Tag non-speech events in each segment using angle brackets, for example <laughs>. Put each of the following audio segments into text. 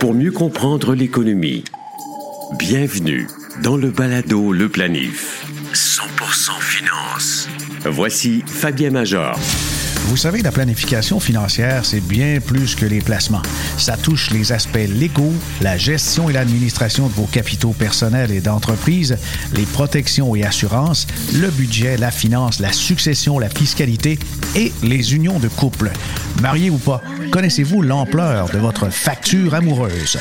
Pour mieux comprendre l'économie, bienvenue dans le balado Le Planif. 100% finance. Voici Fabien Major. Vous savez, la planification financière, c'est bien plus que les placements. Ça touche les aspects légaux, la gestion et l'administration de vos capitaux personnels et d'entreprise, les protections et assurances, le budget, la finance, la succession, la fiscalité et les unions de couple. Marié ou pas, connaissez-vous l'ampleur de votre facture amoureuse?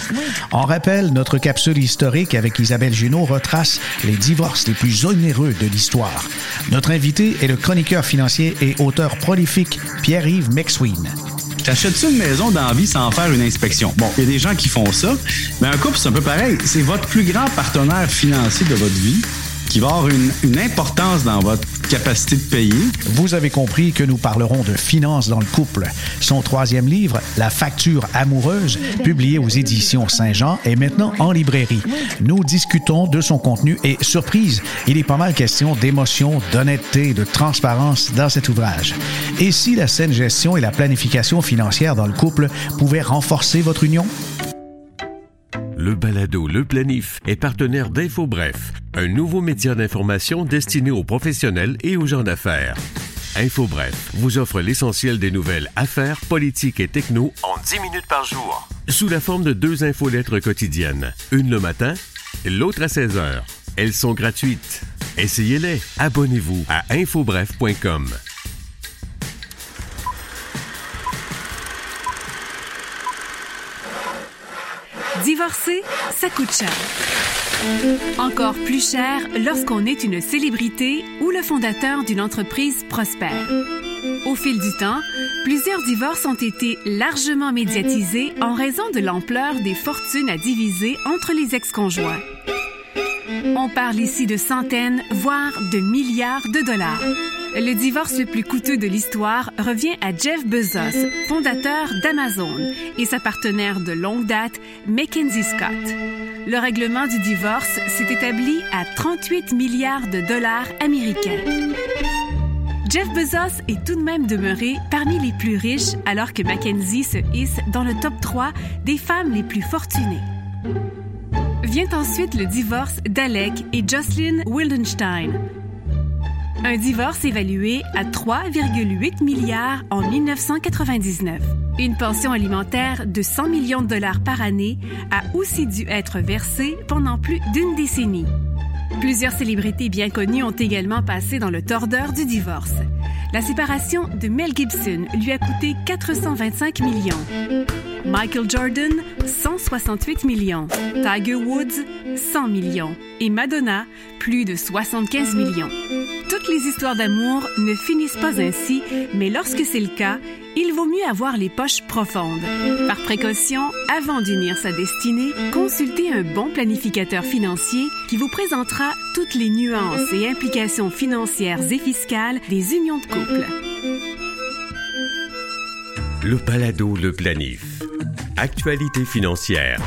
En rappel, notre capsule historique avec Isabelle Junot retrace les divorces les plus onéreux de l'histoire. Notre invité est le chroniqueur financier et auteur prolifique Pierre-Yves McSween. T'achètes-tu une maison d'envie sans faire une inspection? Bon, il y a des gens qui font ça, mais un couple, c'est un peu pareil. C'est votre plus grand partenaire financier de votre vie qui va avoir une, une importance dans votre capacité de payer. Vous avez compris que nous parlerons de finances dans le couple. Son troisième livre, La facture amoureuse, publié aux éditions Saint-Jean, est maintenant en librairie. Nous discutons de son contenu et, surprise, il est pas mal question d'émotion, d'honnêteté, de transparence dans cet ouvrage. Et si la saine gestion et la planification financière dans le couple pouvaient renforcer votre union? Le balado Le Planif est partenaire d'InfoBref, un nouveau média d'information destiné aux professionnels et aux gens d'affaires. InfoBref vous offre l'essentiel des nouvelles affaires, politiques et techno en 10 minutes par jour. Sous la forme de deux infolettres quotidiennes, une le matin, l'autre à 16 heures. Elles sont gratuites. Essayez-les. Abonnez-vous à infobref.com. Divorcer, ça coûte cher. Encore plus cher lorsqu'on est une célébrité ou le fondateur d'une entreprise prospère. Au fil du temps, plusieurs divorces ont été largement médiatisés en raison de l'ampleur des fortunes à diviser entre les ex-conjoints. On parle ici de centaines, voire de milliards de dollars. Le divorce le plus coûteux de l'histoire revient à Jeff Bezos, fondateur d'Amazon, et sa partenaire de longue date, Mackenzie Scott. Le règlement du divorce s'est établi à 38 milliards de dollars américains. Jeff Bezos est tout de même demeuré parmi les plus riches alors que Mackenzie se hisse dans le top 3 des femmes les plus fortunées. Vient ensuite le divorce d'Alec et Jocelyn Wildenstein, un divorce évalué à 3,8 milliards en 1999. Une pension alimentaire de 100 millions de dollars par année a aussi dû être versée pendant plus d'une décennie. Plusieurs célébrités bien connues ont également passé dans le tordeur du divorce. La séparation de Mel Gibson lui a coûté 425 millions. Michael Jordan, 168 millions. Tiger Woods, 100 millions. Et Madonna, plus de 75 millions. Toutes les histoires d'amour ne finissent pas ainsi, mais lorsque c'est le cas, il vaut mieux avoir les poches profondes. Par précaution, avant d'unir sa destinée, consultez un bon planificateur financier qui vous présentera toutes les nuances et implications financières et fiscales des unions de couple. Le balado Le Planif. Actualité financière.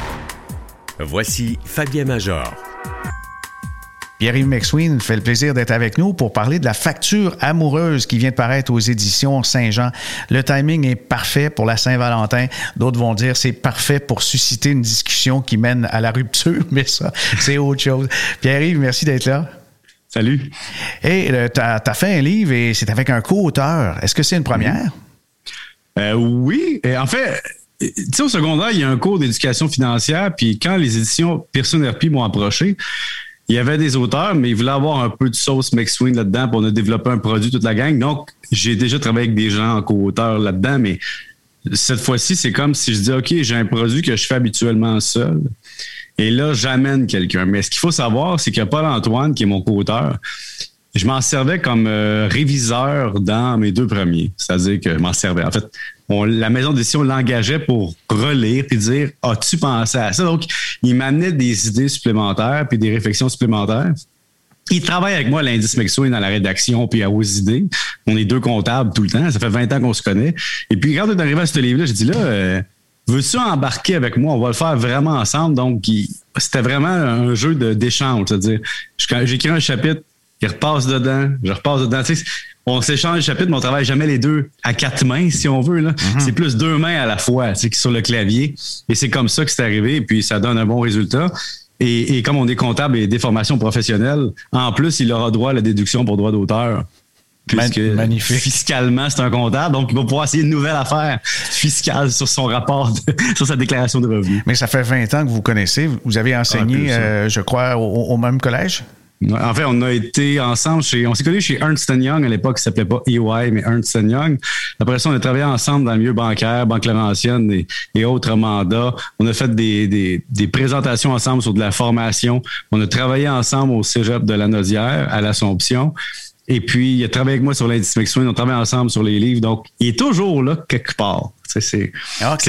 Voici Fabien Major. Pierre-Yves McSween fait le plaisir d'être avec nous pour parler de la facture amoureuse qui vient de paraître aux éditions Saint-Jean. Le timing est parfait pour la Saint-Valentin. D'autres vont dire c'est parfait pour susciter une discussion qui mène à la rupture, <laughs> mais ça, c'est autre chose. Pierre-Yves, merci d'être là. Salut. Et tu as, fait un livre et c'est avec un co-auteur. Est-ce que c'est une première? Euh, oui. Et en fait, tu sais, au secondaire, il y a un cours d'éducation financière, puis quand les éditions Personne RP m'ont approché, il y avait des auteurs, mais ils voulaient avoir un peu de sauce McSween là-dedans pour nous développer un produit toute la gang. Donc, j'ai déjà travaillé avec des gens en co-auteur là-dedans, mais cette fois-ci, c'est comme si je dis, OK, j'ai un produit que je fais habituellement seul. Et là, j'amène quelqu'un. Mais ce qu'il faut savoir, c'est que Paul Antoine, qui est mon co-auteur, je m'en servais comme euh, réviseur dans mes deux premiers. C'est-à-dire que je m'en servais. En fait, la maison d'édition l'engageait pour relire et dire As-tu pensé à ça? Donc, il m'amenait des idées supplémentaires puis des réflexions supplémentaires. Il travaille avec moi à l'indice McSween dans la rédaction puis à aux idées. On est deux comptables tout le temps. Ça fait 20 ans qu'on se connaît. Et puis, quand on est arrivé à ce livre-là, j'ai dit là, euh, veux-tu embarquer avec moi? On va le faire vraiment ensemble. Donc, c'était vraiment un jeu d'échange. C'est-à-dire, j'écris un chapitre il repasse dedans, je repasse dedans. on s'échange les chapitres, mais on travaille jamais les deux à quatre mains, si on veut. Là. Mhm. C'est plus deux mains à la fois sur le clavier. Et c'est comme ça que c'est arrivé, et puis ça donne un bon résultat. Et, comme on est comptable et des formations professionnelles, en plus, il aura droit à la déduction pour droit d'auteur. Puisque Magnifique. fiscalement, c'est un comptable, donc il va pouvoir essayer une nouvelle affaire fiscale sur son rapport, <laughs> sur sa déclaration de revenus. Mais ça fait 20 ans que vous connaissez. Vous avez enseigné, euh, je crois, au même collège? En fait, on a été ensemble chez, on s'est connus chez Ernst Young à l'époque, qui s'appelait pas EY, mais Ernst Young. Après ça, on a travaillé ensemble dans le milieu bancaire, Banque Laurentienne et, et autres mandats. On a fait des, des, des, présentations ensemble sur de la formation. On a travaillé ensemble au Cégep de la Nosière, à l'Assomption. Et puis, il a travaillé avec moi sur l'indice On a travaillé ensemble sur les livres. Donc, il est toujours là, quelque part. C'est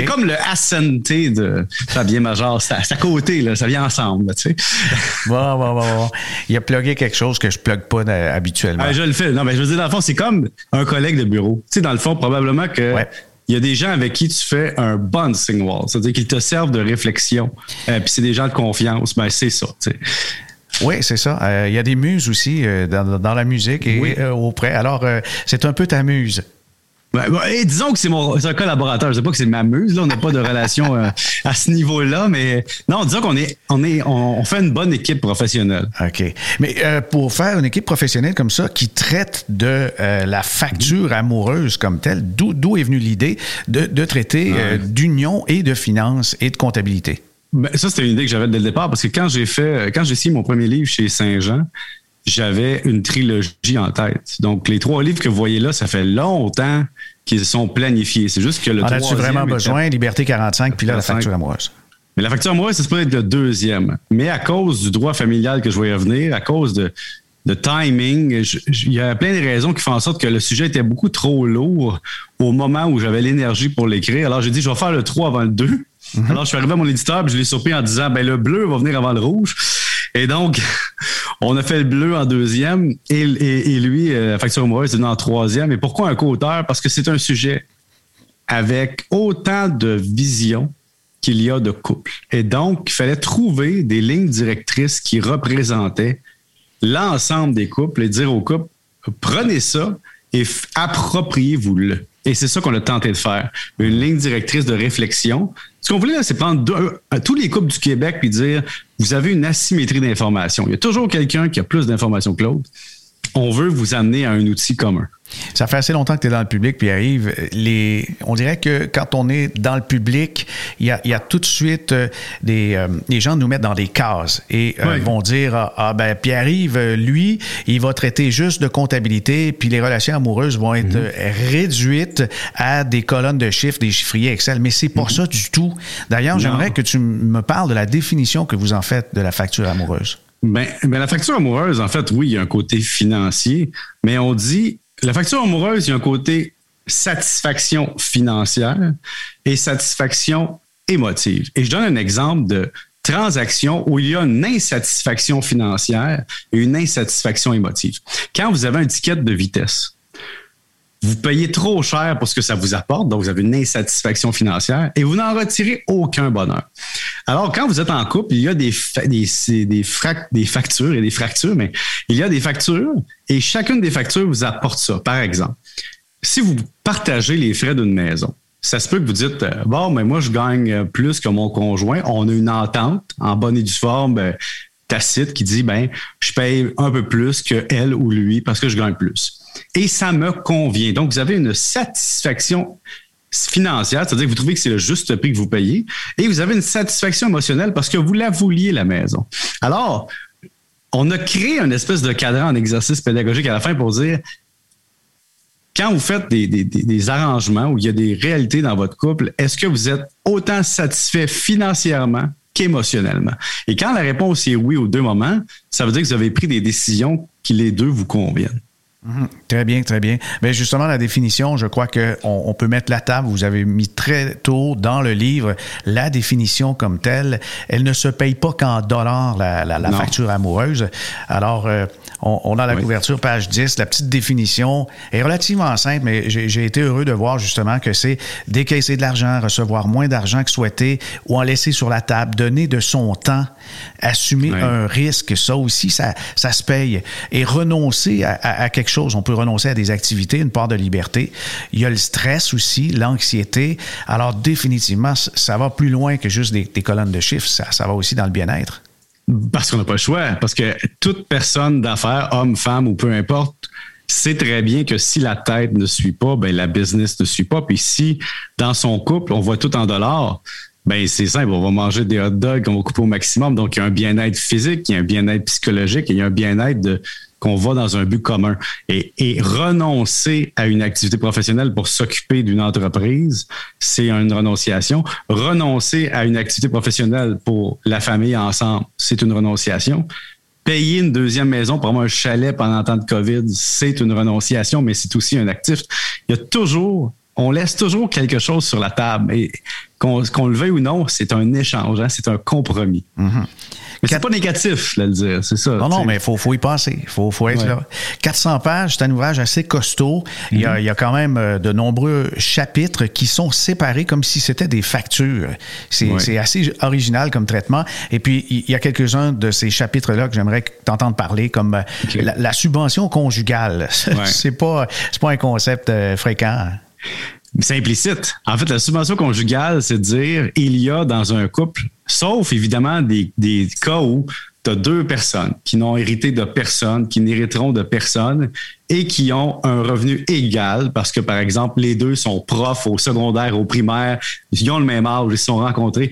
comme le ascenté de Fabien Major. C'est à, côté, là, ça vient ensemble. Tu sais. <laughs> bon, bon, bon, Il a plugué quelque chose que je ne plug pas habituellement. Ah, je le fais. Non, mais je veux dire, dans le fond, c'est comme un collègue de bureau. Tu sais, dans le fond, probablement que. Il y a des gens avec qui tu fais un bouncing wall, c'est-à-dire qu'ils te servent de réflexion. Euh, puis c'est des gens de confiance. Ben, c'est ça. Oui, c'est ça. Euh, il y a des muses aussi euh, dans, la musique et euh, auprès. Alors, c'est un peu ta muse. disons que c'est mon un collaborateur. Je sais pas que c'est ma muse. Là, on n'a pas de relation <laughs> à ce niveau-là, mais non, disons qu'on est, on est, on, fait une bonne équipe professionnelle. Ok. Mais pour faire une équipe professionnelle comme ça, qui traite de la facture amoureuse comme telle, d'où est venue l'idée de, de, traiter d'union et de finances et de comptabilité? Ben, ça, c'était une idée que j'avais dès le départ parce que quand j'ai fait, quand j'ai signé mon premier livre chez Saint-Jean, j'avais une trilogie en tête. Donc, les trois livres que vous voyez là, ça fait longtemps qu'ils sont planifiés. C'est juste que le troisième... as-tu vraiment besoin? Liberté 45, puis là, la facture amoureuse. Mais la facture amoureuse, ça se peut être le deuxième. Mais à cause du droit familial que je voyais venir, à cause de, de timing, il y a plein de raisons qui font en sorte que le sujet était beaucoup trop lourd au moment où j'avais l'énergie pour l'écrire. Alors, j'ai dit, je vais faire le 3 avant le 2. Mhm. Alors, je suis arrivé à mon éditeur, je l'ai surpris en disant, ben, le bleu va venir avant le rouge. Et donc, <laughs> on a fait le bleu en deuxième et, lui, euh, facture amoureuse, est en troisième. Et pourquoi un co-auteur? Parce que c'est un sujet avec autant de vision qu'il y a de couple. Et donc, il fallait trouver des lignes directrices qui représentaient l'ensemble des couples et dire aux couples, prenez ça et appropriez-vous-le. Et c'est ça qu'on a tenté de faire. Une ligne directrice de réflexion. Ce qu'on voulait, c'est prendre tous les couples du Québec puis dire, vous avez une asymétrie d'information. Il y a toujours quelqu'un qui a plus d'informations que l'autre. On veut vous amener à un outil commun. Ça fait assez longtemps que tu es dans le public, puis arrive les. On dirait que quand on est dans le public, il y a, y a tout de suite euh, des euh, les gens nous mettent dans des cases et euh, vont dire ah, ah ben Pierre-Yves, lui, il va traiter juste de comptabilité, puis les relations amoureuses vont être mhm. réduites à des colonnes de chiffres, des chiffriers Excel. Mais c'est pas mhm. ça du tout. D'ailleurs, j'aimerais que tu me parles de la définition que vous en faites de la facture amoureuse. Ben, ben, la facture amoureuse, en fait, oui, il y a un côté financier, mais on dit la facture amoureuse, il y a un côté satisfaction financière et satisfaction émotive. Et je donne un exemple de transaction où il y a une insatisfaction financière et une insatisfaction émotive. Quand vous avez un ticket de vitesse, vous payez trop cher pour ce que ça vous apporte, donc vous avez une insatisfaction financière et vous n'en retirez aucun bonheur. Alors, quand vous êtes en couple, il y a des, des, factures et des fractures, mais il y a des factures et chacune des factures vous apporte ça. Par exemple, si vous partagez les frais d'une maison, ça se peut que vous dites euh, bon, mais moi je gagne plus que mon conjoint. On a une entente en bonne et due forme euh, tacite qui dit ben je paye un peu plus que elle ou lui parce que je gagne plus et ça me convient. Donc, vous avez une satisfaction financière, c'est-à-dire que vous trouvez que c'est le juste prix que vous payez, et vous avez une satisfaction émotionnelle parce que vous la vouliez, la maison. Alors, on a créé une espèce de cadran en exercice pédagogique à la fin pour dire, quand vous faites des, des arrangements où il y a des réalités dans votre couple, est-ce que vous êtes autant satisfait financièrement qu'émotionnellement? Et quand la réponse est oui aux deux moments, ça veut dire que vous avez pris des décisions qui les deux vous conviennent. Mhm. très bien, très bien. Mais justement, la définition, je crois qu'on on peut mettre la table. Vous avez mis très tôt dans le livre la définition comme telle. Elle ne se paye pas qu'en dollars, la, la, facture amoureuse. Alors, euh, on, a la couverture, page 10. La petite définition est relativement simple, mais j'ai été heureux de voir justement que c'est décaisser de l'argent, recevoir moins d'argent que souhaité ou en laisser sur la table, donner de son temps, assumer un risque. Ça aussi, ça, ça se paye. Et renoncer à, à, quelque On peut renoncer à des activités, une part de liberté. Il y a le stress aussi, l'anxiété. Alors, définitivement, ça va plus loin que juste des, colonnes de chiffres. Ça, ça va aussi dans le bien-être. Parce qu'on n'a pas le choix. Parce que toute personne d'affaires, homme, femme ou peu importe, sait très bien que si la tête ne suit pas, ben la business ne suit pas. Puis si dans son couple, on voit tout en dollars, ben c'est simple, on va manger des hot dogs, on va couper au maximum. Donc il y a un bien-être physique, il y a un bien-être psychologique, il y a un bien-être qu'on va dans un but commun. Et, et renoncer à une activité professionnelle pour s'occuper d'une entreprise, c'est une renonciation. Renoncer à une activité professionnelle pour la famille ensemble, c'est une renonciation. Payer une deuxième maison pour avoir un chalet pendant le temps de COVID, c'est une renonciation, mais c'est aussi un actif. Il y a toujours on laisse toujours quelque chose sur la table. Et qu'on le veuille ou non, c'est un échange, hein, c'est un compromis. Mm-hmm. Mais c'est pas négatif, là, le dire, c'est ça. Non, non, mais il faut, faut y passer. Il faut, faut être là. 400 pages, c'est un ouvrage assez costaud. il, y a, il, y a, quand même euh, de nombreux chapitres qui sont séparés comme si c'était des factures. C'est assez original comme traitement. Et puis, il y a quelques-uns de ces chapitres-là que j'aimerais t'entendre parler, comme euh, la, subvention conjugale. <laughs> c'est pas, pas un concept euh, fréquent. C'est implicite. En fait, la subvention conjugale, c'est dire il y a dans un couple, sauf évidemment des, des cas où tu as deux personnes qui n'ont hérité de personne, qui n'hériteront de personne et qui ont un revenu égal parce que, par exemple, les deux sont profs au secondaire, au primaire, ils ont le même âge, ils se sont rencontrés.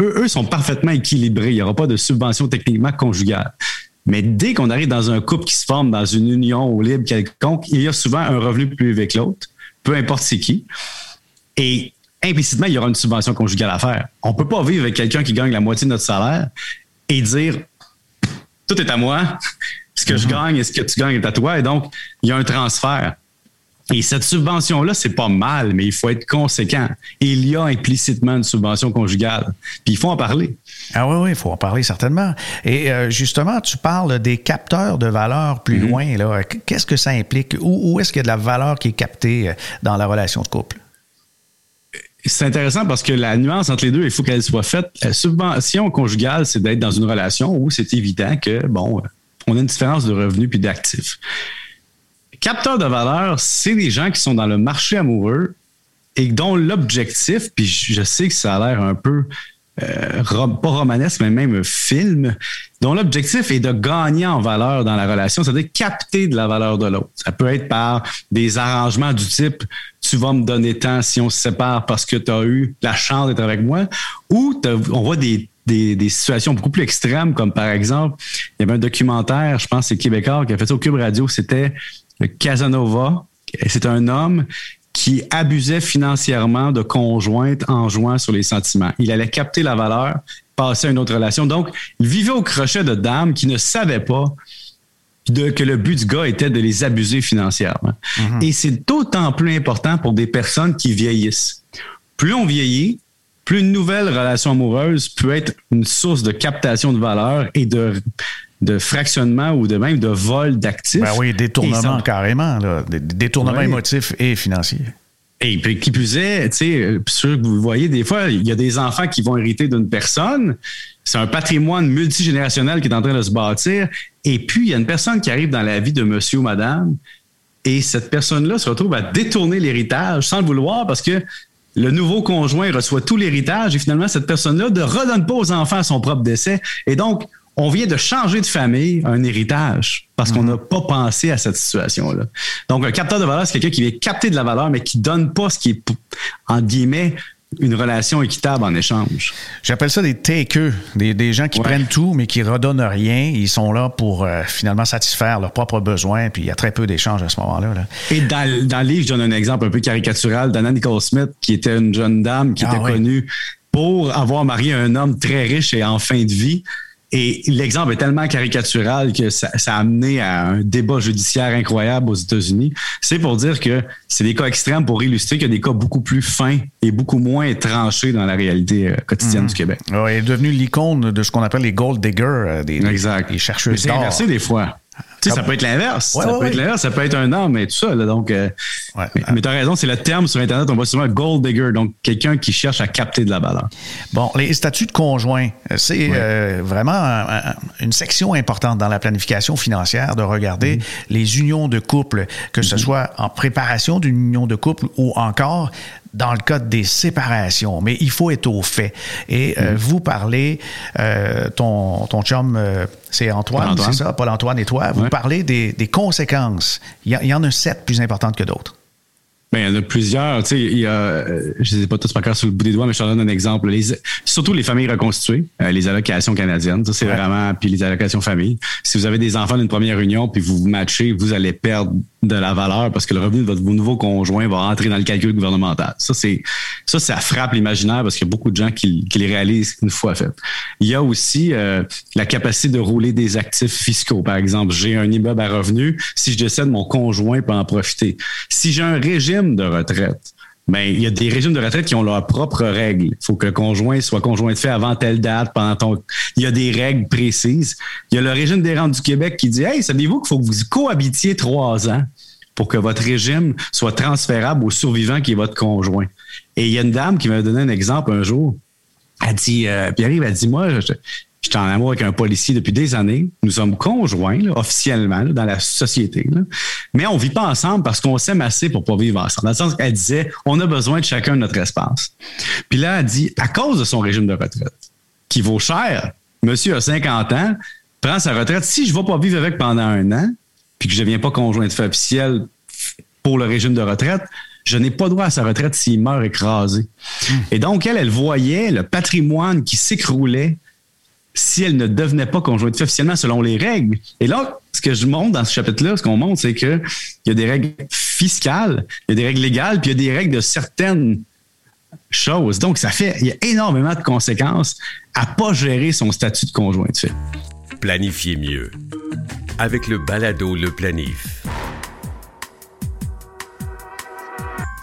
Eux, eux sont parfaitement équilibrés. Il n'y aura pas de subvention techniquement conjugale. Mais dès qu'on arrive dans un couple qui se forme dans une union au libre quelconque, il y a souvent un revenu plus élevé que l'autre peu importe c'est qui. Et implicitement, il y aura une subvention conjugale à faire. On ne peut pas vivre avec quelqu'un qui gagne la moitié de notre salaire et dire tout est à moi, <laughs> ce que je mm-hmm. gagne et ce que tu gagnes est à toi. Et donc, il y a un transfert. Et cette subvention-là, c'est pas mal, mais il faut être conséquent. il y a implicitement une subvention conjugale. Puis il faut en parler. Ah oui, oui, il faut en parler certainement. Et euh, justement, tu parles des capteurs de valeur plus mm-hmm. loin. Là. Qu'est-ce que ça implique? Où, où est-ce qu'il y a de la valeur qui est captée euh, dans la relation de couple? C'est intéressant parce que la nuance entre les deux, il faut qu'elle soit faite. La subvention conjugale, c'est d'être dans une relation où c'est évident que, bon, on a une différence de revenus puis d'actifs. Capteurs de valeur, c'est des gens qui sont dans le marché amoureux et dont l'objectif, puis je sais que ça a l'air un peu euh, pas romanesque, mais même film, dont l'objectif est de gagner en valeur dans la relation, c'est-à-dire capter de la valeur de l'autre. Ça peut être par des arrangements du type tu vas me donner tant si on se sépare parce que tu as eu la chance d'être avec moi, ou on voit des des, situations beaucoup plus extrêmes, comme par exemple, il y avait un documentaire, je pense c'est Québécois, qui a fait ça au Cube Radio, c'était Casanova. C'est un homme qui abusait financièrement de conjointes en jouant sur les sentiments. Il allait capter la valeur, passer à une autre relation. Donc, il vivait au crochet de dames qui ne savaient pas que le but du gars était de les abuser financièrement. Mhm. Et c'est d'autant plus important pour des personnes qui vieillissent. Plus on vieillit, plus une nouvelle relation amoureuse peut être une source de captation de valeur et de de fractionnement ou de même de vol d'actifs. Ben oui, détournement carrément, là. détournement émotif et financier. Et puis, qui plus est, tu sais, sûr que vous voyez, des fois, il y a des enfants qui vont hériter d'une personne. C'est un patrimoine multigénérationnel qui est en train de se bâtir. Et puis, il y a une personne qui arrive dans la vie de monsieur ou madame. Et cette personne-là se retrouve à détourner l'héritage sans le vouloir parce que le nouveau conjoint reçoit tout l'héritage et finalement, cette personne-là ne redonne pas aux enfants son propre décès. Et donc, on vient de changer de famille, un héritage, parce qu'on mhm. n'a pas pensé à cette situation-là. Donc, un capteur de valeur, c'est quelqu'un qui vient capter de la valeur, mais qui donne pas ce qui est, en guillemets, une relation équitable en échange. J'appelle ça des takers, des, gens qui prennent tout, mais qui redonnent rien. Ils sont là pour euh, finalement satisfaire leurs propres besoins, puis il y a très peu d'échanges à ce moment-là. Et dans, le livre, je donne un exemple un peu caricatural d'Anna Nicole Smith, qui était une jeune dame qui ah était connue pour avoir marié un homme très riche et en fin de vie Et l'exemple est tellement caricatural que ça, a amené à un débat judiciaire incroyable aux États-Unis. C'est pour dire que c'est des cas extrêmes pour illustrer qu'il y a des cas beaucoup plus fins et beaucoup moins tranchés dans la réalité euh, quotidienne mhm. du Québec. il est devenu l'icône de ce qu'on appelle les gold diggers, euh, des, exact. les chercheurs d'or. C'est inversé des fois. Tu sais, ça peut être l'inverse. ça peut être l'inverse, ça peut être un homme et tout ça. donc, euh, mais, tu as raison, c'est le terme sur Internet, on voit souvent gold digger, donc quelqu'un qui cherche à capter de la valeur. Bon, les statuts de conjoint, c'est euh, vraiment une section importante dans la planification financière de regarder mm-hmm. les unions de couple, que ce mm-hmm. soit en préparation d'une union de couple ou encore dans le cas des séparations, mais il faut être au fait. Et euh, mm. vous parlez, euh, ton, ton chum, euh, c'est Antoine, c'est ça, Paul-Antoine et toi, vous parlez des, des conséquences. Il y, en a sept plus importantes que d'autres. Ben, il y en a plusieurs. Tu sais, il y a, euh, je ne sais pas tous par cœur sur le bout des doigts, mais je te donne un exemple. Les, surtout les familles reconstituées, euh, les allocations canadiennes, ça c'est vraiment, puis les allocations famille. Si vous avez des enfants d'une première union, puis vous vous matchez, vous allez perdre de la valeur parce que le revenu de votre nouveau conjoint va rentrer dans le calcul gouvernemental. Ça, c'est ça, ça frappe l'imaginaire parce qu'il y a beaucoup de gens qui, qui, les réalisent une fois fait. Il y a aussi euh, la capacité de rouler des actifs fiscaux. Par exemple, j'ai un immeuble à revenu. Si je décède, mon conjoint peut en profiter. Si j'ai un régime de retraite, ben, il y a des régimes de retraite qui ont leurs propres règles. Il faut que le conjoint soit conjoint de fait avant telle date, pendant ton. Il y a des règles précises. Il y a le régime des rentes du Québec qui dit Hey, savez-vous qu'il faut que vous cohabitiez trois ans pour que votre régime soit transférable au survivant qui est votre conjoint? Et il y a une dame qui m'a donné un exemple un jour. Elle dit, euh, Pierre-Yves, elle dit, moi, suis en amour avec un policier depuis des années. Nous sommes conjoints, officiellement, dans la société. Mais on vit pas ensemble parce qu'on s'aime assez pour pas vivre ensemble. Dans le sens qu'elle disait, on a besoin de chacun de notre espace. Puis là, elle dit, à cause de son régime de retraite, qui vaut cher, monsieur a 50 ans, prend sa retraite. Si je ne vais pas vivre avec pendant un an, puis que je ne deviens pas conjoint de fait officiel pour le régime de retraite, je n'ai pas droit à sa retraite s'il meurt écrasé. Hmm. Et donc, elle, elle voyait le patrimoine qui s'écroulait si elle ne devenait pas conjointe officiellement selon les règles. Et là, ce que je montre dans ce chapitre-là, ce qu'on montre, c'est qu'il y a des règles fiscales, il y a des règles légales, puis il y a des règles de certaines choses. Donc, ça fait, il y a énormément de conséquences à pas gérer son statut de conjoint de fait. Planifier mieux. Avec le balado Le Planif.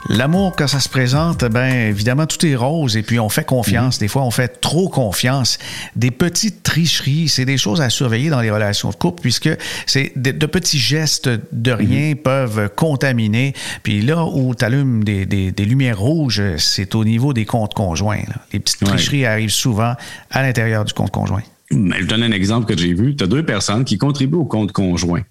L'amour, quand ça se présente, ben évidemment, tout est rose et puis on fait confiance. Mhm. Des fois, on fait trop confiance. Des petites tricheries, c'est des choses à surveiller dans les relations de couple puisque c'est de, petits gestes de rien mhm. peuvent contaminer. Puis là où tu allumes des, des, lumières rouges, c'est au niveau des comptes conjoints. Les petites tricheries arrivent souvent à l'intérieur du compte conjoint. Mais je donne un exemple que j'ai vu. Tu as deux personnes qui contribuent au compte conjoint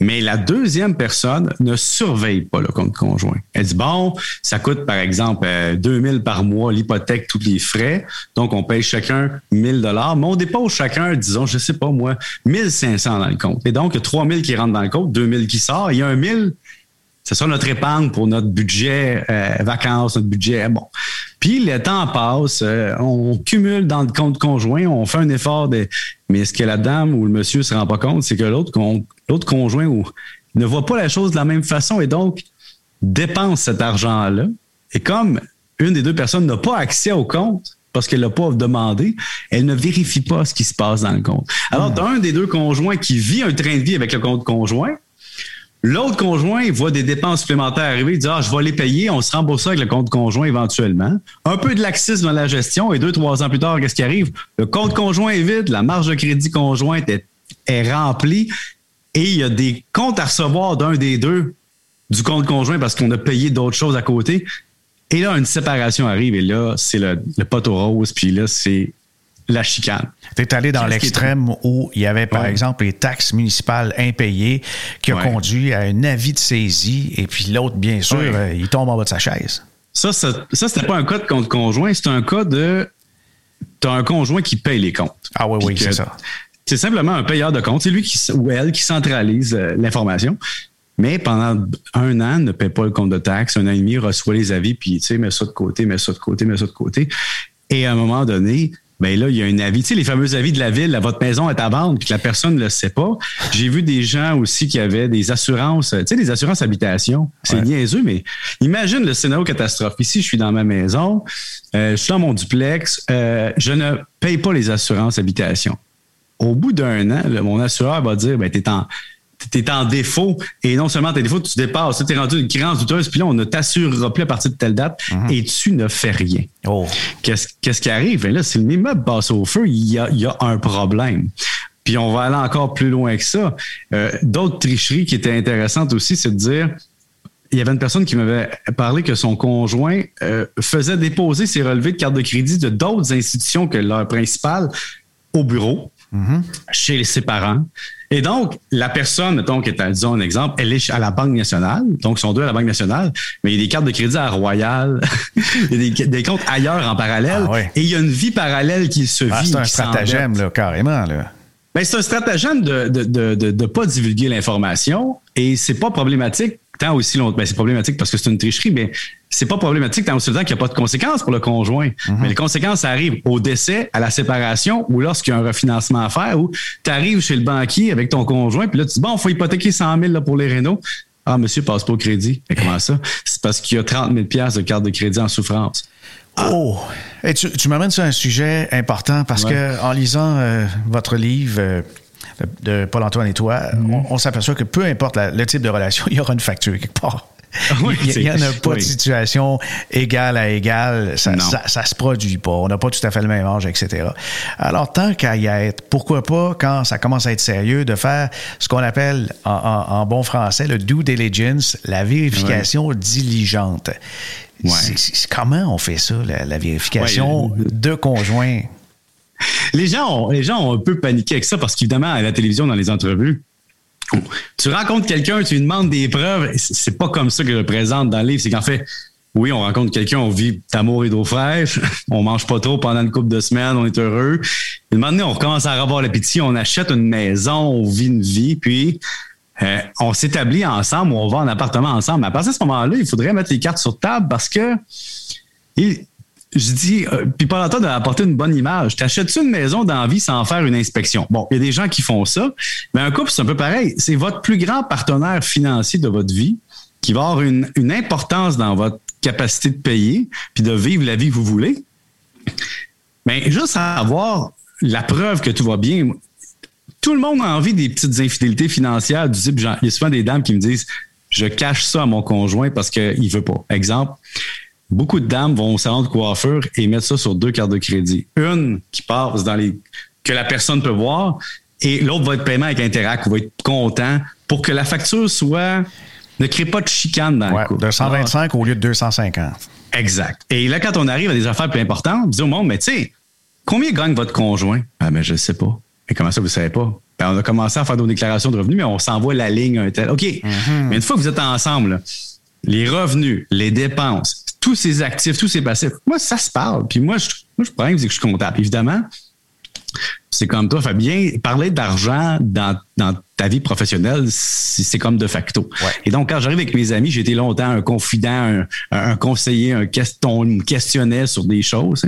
mais la deuxième personne ne surveille pas le compte conjoint. Elle dit, bon, ça coûte par exemple 2000 euh, par mois l'hypothèque, tous les frais, donc on paye chacun 1000 dollars, mais on dépose chacun, disons, je sais pas moi, 1500 dans le compte. Et donc, il y a 3000 qui rentrent dans le compte, 2000 qui sortent, il y a un 1000 c'est ça notre épargne pour notre budget euh, vacances, notre budget. Bon. Puis le temps passe, euh, on cumule dans le compte conjoint, on fait un effort de. Mais ce que la dame ou le monsieur se rend pas compte, c'est que l'autre conjoint ou, ne voit pas la chose de la même façon et donc dépense cet argent-là. Et comme une des deux personnes n'a pas accès au compte, parce qu'elle l'a pas demandé, elle ne vérifie pas ce qui se passe dans le compte. Alors, tu as un des deux conjoints qui vit un train de vie avec le compte conjoint, L'autre conjoint voit des dépenses supplémentaires arriver, il dit Ah, je vais les payer, on se rembourse avec le compte conjoint éventuellement. Un peu de laxisme dans la gestion, et deux, trois ans plus tard, qu'est-ce qui arrive? Le compte conjoint est vide, la marge de crédit conjointe est, remplie, et il y a des comptes à recevoir d'un des deux du compte conjoint parce qu'on a payé d'autres choses à côté. Et là, une séparation arrive, et là, c'est le, le poteau rose, puis là, c'est la chicane. Tu es allé dans l'extrême où il y avait, par exemple, les taxes municipales impayées qui ont conduit à un avis de saisie et puis l'autre, bien sûr, euh, il tombe en bas de sa chaise. Ça, ça, ça c'était pas un cas de compte conjoint, c'est un cas de. Tu as un conjoint qui paye les comptes. Ah oui, oui, c'est ça. C'est simplement un payeur de compte. C'est lui qui, ou elle qui centralise euh, l'information. Mais pendant un an, ne paie pas le compte de taxes. Un an et demi, reçoit les avis, puis tu sais, mets ça de côté, mets ça de côté, mets ça de côté. Et à un moment donné, ben là, il y a un avis. Tu sais, les fameux avis de la ville, votre maison est à vendre, puis que la personne ne le sait pas. J'ai vu des gens aussi qui avaient des assurances, tu sais, des assurances habitation. C'est niaiseux, mais imagine le scénario catastrophe. Ici, je suis dans ma maison, euh, je suis dans mon duplex, euh, je ne paye pas les assurances habitation. au bout d'un an, mon assureur va dire, ben, t'es en, t'es en défaut et non seulement t'es défaut, tu dépasses, tu es rendu une créance douteuse, puis là, on ne t'assurera plus à partir de telle date Mhm. et tu ne fais rien. Oh. Qu'est-ce, qui arrive? Ben là, si l'immeuble passe au feu, il y a, il y a un problème. Puis on va aller encore plus loin que ça. Euh, d'autres tricheries qui étaient intéressantes aussi, c'est de dire, il y avait une personne qui m'avait parlé que son conjoint euh, faisait déposer ses relevés de carte de crédit de d'autres institutions que leur principale au bureau, chez ses parents. Et donc, la personne, mettons, qui est, à- disons un exemple, elle est à la Banque nationale, donc ils sont deux à la Banque nationale, mais il y a des cartes de crédit à Royal, <laughs> il y a des, des comptes ailleurs en parallèle, Ah ouais. et il y a une vie parallèle qui se Ah, vit. c'est un stratagème, là, carrément. Là. Ben, c'est un stratagème de de, de, de, de pas divulguer l'information et c'est pas problématique tant aussi longtemps. Ben, c'est problématique parce que c'est une tricherie, mais c'est pas problématique tant aussi longtemps qu'il n'y a pas de conséquences pour le conjoint. Mais les conséquences arrivent au décès, à la séparation ou lorsqu'il y a un refinancement à faire ou tu arrives chez le banquier avec ton conjoint puis là tu dis bon, il faut hypothéquer 100 000 là, pour les rénaux. Ah, monsieur passe pas au crédit. Mais comment ça? C'est parce qu'il y a 30 000 piastres de carte de crédit en souffrance. Oh! Et tu tu m'amènes sur un sujet important parce Ouais. que en lisant euh, votre livre euh, de, de Paul-Antoine et toi, Mm-hmm. on, on s'aperçoit que peu importe la- le type de relation, <laughs> il y aura une facture quelque part. <laughs> Oui, il n'y en a pas de situation égale à égale. Ça, ça, ça se produit pas. On n'a pas tout à fait le même âge, etc. Alors, tant qu'à y être, pourquoi pas, quand ça commence à être sérieux, de faire ce qu'on appelle en, en- en bon français le due diligence, la vérification diligente. Ouais. Comment on fait ça, la, la vérification Ouais, le- de conjoints? Les gens, ont, les gens ont un peu paniqué avec ça parce qu'évidemment, à la télévision, dans les entrevues, tu rencontres quelqu'un, tu lui demandes des preuves. C'est pas comme ça que je le présente dans le livre. C'est qu'en fait, oui, on rencontre quelqu'un, on vit d'amour et d'eau fraîche, on mange pas trop pendant une couple de semaines, on est heureux. Et donné, on recommence à avoir l'appétit, on achète une maison, on vit une vie, puis euh, on s'établit ensemble, on va en appartement ensemble. À partir de ce moment-là, il faudrait mettre les cartes sur table parce que je dis, euh, puis pas longtemps d'apporter une bonne image. T'achètes-tu une maison d'envie sans faire une inspection? Bon, il y a des gens qui font ça, mais un couple, c'est un peu pareil. C'est votre plus grand partenaire financier de votre vie qui va avoir une, une importance dans votre capacité de payer puis de vivre la vie que vous voulez. Mais juste avoir la preuve que tout va bien. Tout le monde a envie des petites infidélités financières du type, il y a souvent des dames qui me disent, je cache ça à mon conjoint parce qu'il veut pas. Exemple, beaucoup de dames vont au salon de coiffure et mettre ça sur deux cartes de crédit. Une qui passe dans les que la personne peut voir et l'autre va être paiement avec Interac ou va être content pour que la facture soit ne crée pas de chicane dans Ouais, le couple. de 125 au lieu de 250. Exact. Et là, quand on arrive à des affaires plus importantes, on dit au monde, mais tu sais, combien gagne votre conjoint? Ah, ben, je ne sais pas. Mais comment ça, vous ne savez pas? Ben, on a commencé à faire nos déclarations de revenus, mais on s'envoie la ligne un tel. OK. Mais une fois que vous êtes ensemble, là, les revenus, les dépenses, tous ces actifs, tous ces passifs, moi, ça se parle. Puis moi, je, moi, je problème, c'est que je suis comptable. Évidemment, c'est comme toi, Fabien, parler d'argent dans, dans ta vie professionnelle, c'est comme de facto. Ouais. Et donc, quand j'arrive avec mes amis, j'ai été longtemps un confident, un, un conseiller, un question, me questionnait sur des choses.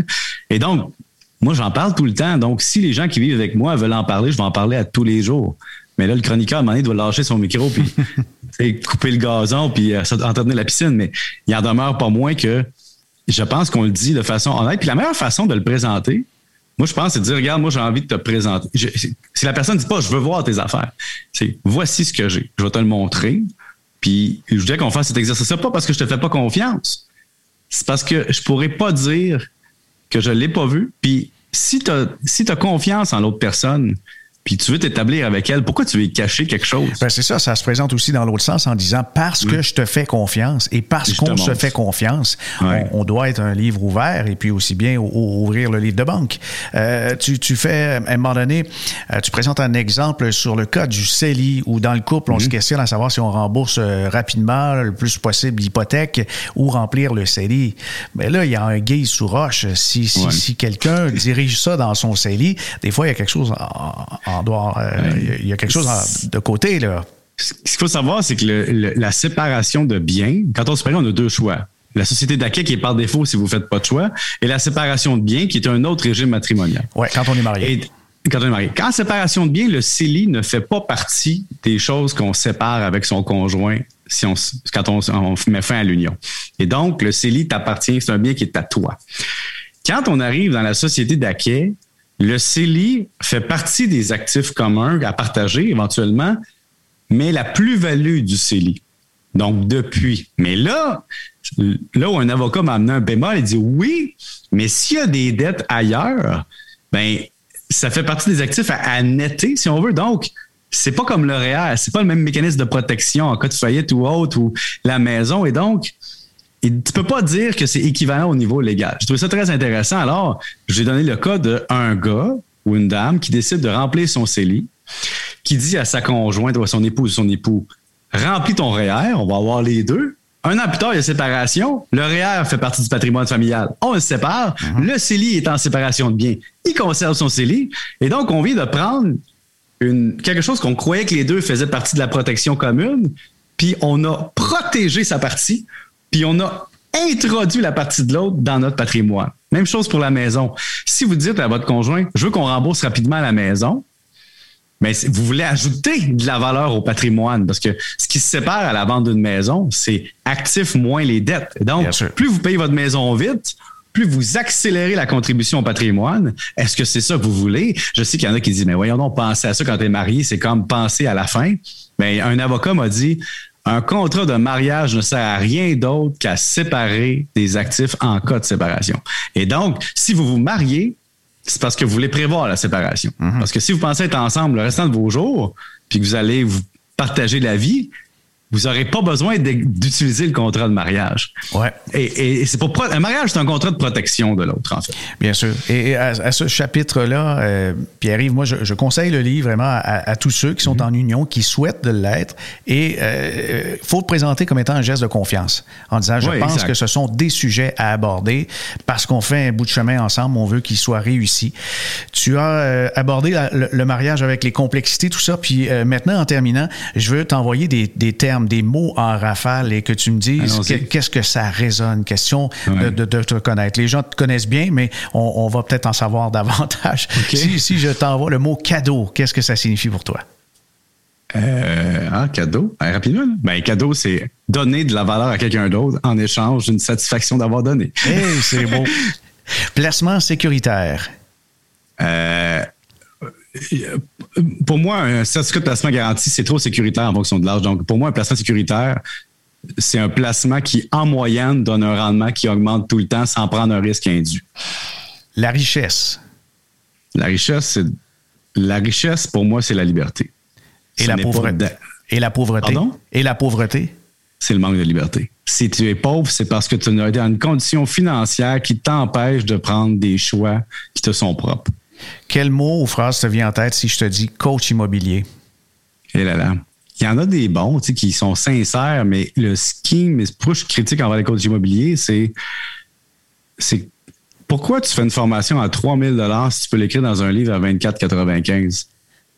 Et donc, moi, j'en parle tout le temps. Donc, si les gens qui vivent avec moi veulent en parler, je vais en parler à tous les jours. Mais là, le chroniqueur, à un moment donné, doit lâcher son micro puis <laughs> couper le gazon puis euh, entretenir la piscine. Mais il en demeure pas moins que je pense qu'on le dit de façon honnête. Puis la meilleure façon de le présenter, moi, je pense, c'est de dire, regarde, moi, j'ai envie de te présenter. Je- si la personne ne dit pas, je veux voir tes affaires, c'est voici ce que j'ai. Je vais te le montrer. Puis, je voudrais qu'on fasse cet exercice-là, pas parce que je te fais pas confiance. C'est parce que je pourrais pas dire que je l'ai pas vu. Puis, si tu as, si as confiance en l'autre personne, puis tu veux t'établir avec elle, pourquoi tu veux y cacher quelque chose? Ben, c'est ça, ça se présente aussi dans l'autre sens en disant parce que je te fais confiance et parce qu'on se fait confiance, Ouais. on, on doit être un livre ouvert et puis aussi bien ou- ou- ouvrir le livre de banque. Euh, tu, tu fais, à un moment donné, euh, tu présentes un exemple sur le cas du CELI où dans le couple, on se questionne à savoir si on rembourse euh, rapidement, le plus possible, l'hypothèque ou remplir le CELI. Mais là, il y a un guise sous roche. Si, si, Ouais. si quelqu'un dirige ça dans son CELI, des fois, il y a quelque chose en, en euh, il y a- il y a quelque chose de côté, là. Ce qu'il faut savoir, c'est que le- le- la séparation de biens, quand on se séparait, on a deux choix. La société d'acquis qui est par défaut si vous ne faites pas de choix, et la séparation de biens qui est un autre régime matrimonial. Ouais, quand on est marié. Et quand on est marié. Quand séparation de biens, le CELI ne fait pas partie des choses qu'on sépare avec son conjoint si on, quand on, met fin à l'union. Et donc, le CELI t'appartient, c'est un bien qui est à toi. Quand on arrive dans la société d'acquet, le CELI fait partie des actifs communs à partager éventuellement, mais la plus-value du CELI. Donc, depuis. Mais là, là où un avocat m'a amené un bémol, il dit oui, mais s'il y a des dettes ailleurs, ben, ça fait partie des actifs à, à si on veut. Donc, c'est pas comme le REER, c'est pas le même mécanisme de protection en cas de faillite ou autre, ou la maison. Et donc, tu peux pas dire que c'est équivalent au niveau légal. Je trouve ça très intéressant. Alors, je vais donner le cas d'un gars ou une dame qui décide de remplir son CELI, qui dit à sa conjointe ou à son épouse ou son époux, remplis ton REER, on va avoir les deux. Un an plus tard, il y a séparation. Le REER fait partie du patrimoine familial. On le sépare. Mhm. Le CELI est en séparation de biens. Il conserve son CELI. Et donc, on vient de prendre une, quelque chose qu'on croyait que les deux faisaient partie de la protection commune, puis on a protégé sa partie puis on a introduit la partie de l'autre dans notre patrimoine. Même chose pour la maison. Si vous dites à votre conjoint, je veux qu'on rembourse rapidement la maison, mais vous voulez ajouter de la valeur au patrimoine parce que ce qui se sépare à la vente d'une maison, c'est actif moins les dettes. donc, plus vous payez votre maison vite, plus vous accélérez la contribution au patrimoine. Est-ce que c'est ça que vous voulez? Je sais qu'il y en a qui disent, mais voyons donc, penser à ça quand tu es marié, c'est comme penser à la fin. Mais un avocat m'a dit, un contrat de mariage ne sert à rien d'autre qu'à séparer des actifs en cas de séparation. Et donc, si vous vous mariez, c'est parce que vous voulez prévoir la séparation. Mhm. Parce que si vous pensez être ensemble le restant de vos jours, puis que vous allez vous partager la vie, vous n'aurez pas besoin d'utiliser le contrat de mariage. Ouais. Et, c'est pour un mariage, c'est un contrat de protection de l'autre, en fait. Bien sûr. Et à, ce chapitre-là, euh, Pierre-Yves, moi, je, conseille le livre vraiment à, tous ceux qui sont mm-hmm. en union, qui souhaitent de l'être. Et il euh, faut le présenter comme étant un geste de confiance, en disant, je pense que ce sont des sujets à aborder parce qu'on fait un bout de chemin ensemble, on veut qu'il soit réussi. Tu as euh, abordé le, mariage avec les complexités, tout ça. Puis maintenant, en terminant, je veux t'envoyer des, des termes des mots en rafale et que tu me dises qu'est-ce que ça résonne. Question de, te connaître. Les gens te connaissent bien, mais on, va peut-être en savoir <laughs> davantage. Si, je t'envoie le mot cadeau, qu'est-ce que ça signifie pour toi? Euh, ah, cadeau. Ben, rapidement. Ben, cadeau, c'est donner de la valeur à quelqu'un d'autre en échange d'une satisfaction d'avoir donné. c'est beau. <laughs> Placement sécuritaire. Euh, pour moi, un certificat de placement garanti, c'est trop sécuritaire en fonction de l'âge. Donc, pour moi, un placement sécuritaire, c'est un placement qui, en moyenne, donne un rendement qui augmente tout le temps sans prendre un risque indu. La richesse. La richesse, c'est la richesse, pour moi, c'est la liberté. Et la, pauvreté. Et la pauvreté. Pardon? Et la pauvreté. C'est le manque de liberté. Si tu es pauvre, c'est parce que tu es dans une condition financière qui t'empêche de prendre des choix qui te sont propres. Quel mot ou phrase te vient en tête si je te dis coach immobilier? Et là là. Il y en a des bons qui sont sincères, mais le scheme, mais pourquoi je critique envers les coachs immobiliers, c'est pourquoi tu fais une formation à 3000 dollars si tu peux l'écrire dans un livre à 24,95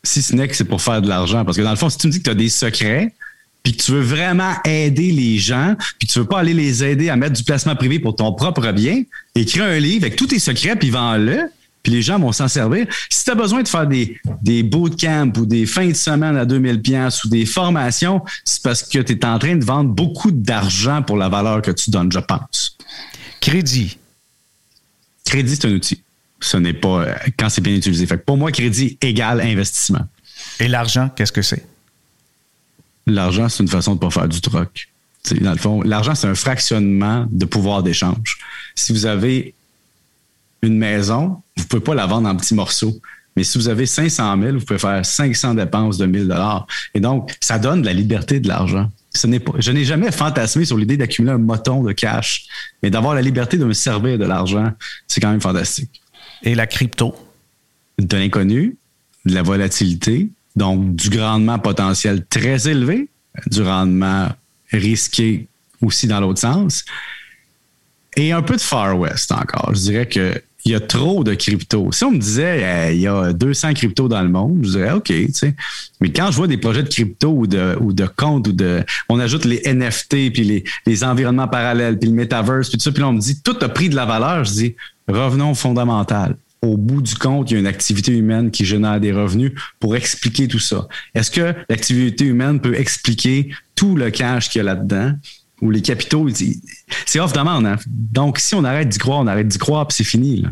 si ce n'est que c'est pour faire de l'argent parce que dans le fond si tu me dis que tu as des secrets puis que tu veux vraiment aider les gens, puis tu veux pas aller les aider à mettre du placement privé pour ton propre bien, écris un livre avec tous tes secrets puis vends-le puis les gens vont s'en servir. Si tu as besoin de faire des, des bootcamps ou des fins de semaine à 2000 pièces ou des formations, c'est parce que tu es en train de vendre beaucoup d'argent pour la valeur que tu donnes, je pense. Crédit. Crédit, c'est un outil. Ce n'est pas euh, quand c'est bien utilisé. Fait pour moi, crédit égale investissement. Et l'argent, qu'est-ce que c'est? L'argent, c'est une façon de ne pas faire du troc. dans le fond, l'argent, c'est un fractionnement de pouvoir d'échange. Si vous avez une maison, pouvez pas la vendre en petits morceaux. Mais si vous avez 500 000, vous pouvez faire 500 dépenses de 1000 dollars. Et donc, ça donne de la liberté de l'argent. Ce n'est pas, je n'ai jamais fantasmé sur l'idée d'accumuler un moton de cash, mais d'avoir la liberté de me servir de l'argent, c'est quand même fantastique. Et la crypto? De l'inconnu, de la volatilité, donc du rendement potentiel très élevé, du rendement risqué aussi dans l'autre sens, et un peu de Far West encore. Je dirais que il y a trop de crypto. Si on me disait il y a 200 cryptos dans le monde, je dirais OK, tu sais. Mais quand je vois des projets de crypto ou de ou de comptes ou de on ajoute les NFT puis les, les environnements parallèles puis le metaverse puis tout ça puis là on me dit tout a pris de la valeur, je dis revenons au fondamental. Au bout du compte, il y a une activité humaine qui génère des revenus pour expliquer tout ça. Est-ce que l'activité humaine peut expliquer tout le cash qu'il y a là-dedans? Ou les capitaux, c'est off demande. Hein. Donc, si on arrête d'y croire, on arrête d'y croire, puis c'est fini.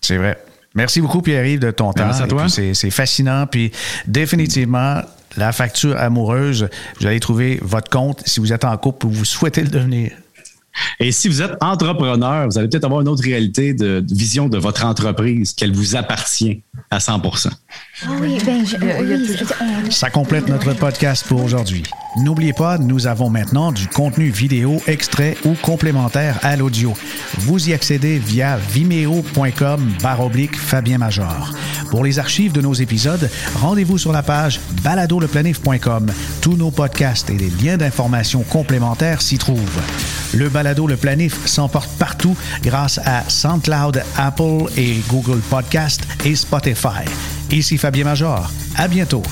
C'est vrai. Merci beaucoup, Pierre-Yves, de ton temps. Merci à toi. C'est fascinant. Puis définitivement, la facture amoureuse, vous allez trouver votre compte si vous êtes en couple ou vous souhaitez le devenir. Et si vous êtes entrepreneur, vous allez peut-être avoir une autre réalité de, de vision de votre entreprise, qu'elle vous appartient à 100 Ah oui, ben, je- oui, Ça complète notre podcast pour aujourd'hui. N'oubliez pas, nous avons maintenant du contenu vidéo, extrait ou complémentaire à l'audio. Vous y accédez via vimeo.com baroblique Fabien Major. Pour les archives de nos épisodes, rendez-vous sur la page baladoleplanif.com. Tous nos podcasts et les liens d'information complémentaires s'y trouvent. Le balado Le Planif s'emporte partout grâce à SoundCloud, Apple et Google Podcast et Spotify. Ici Fabien Major. À bientôt.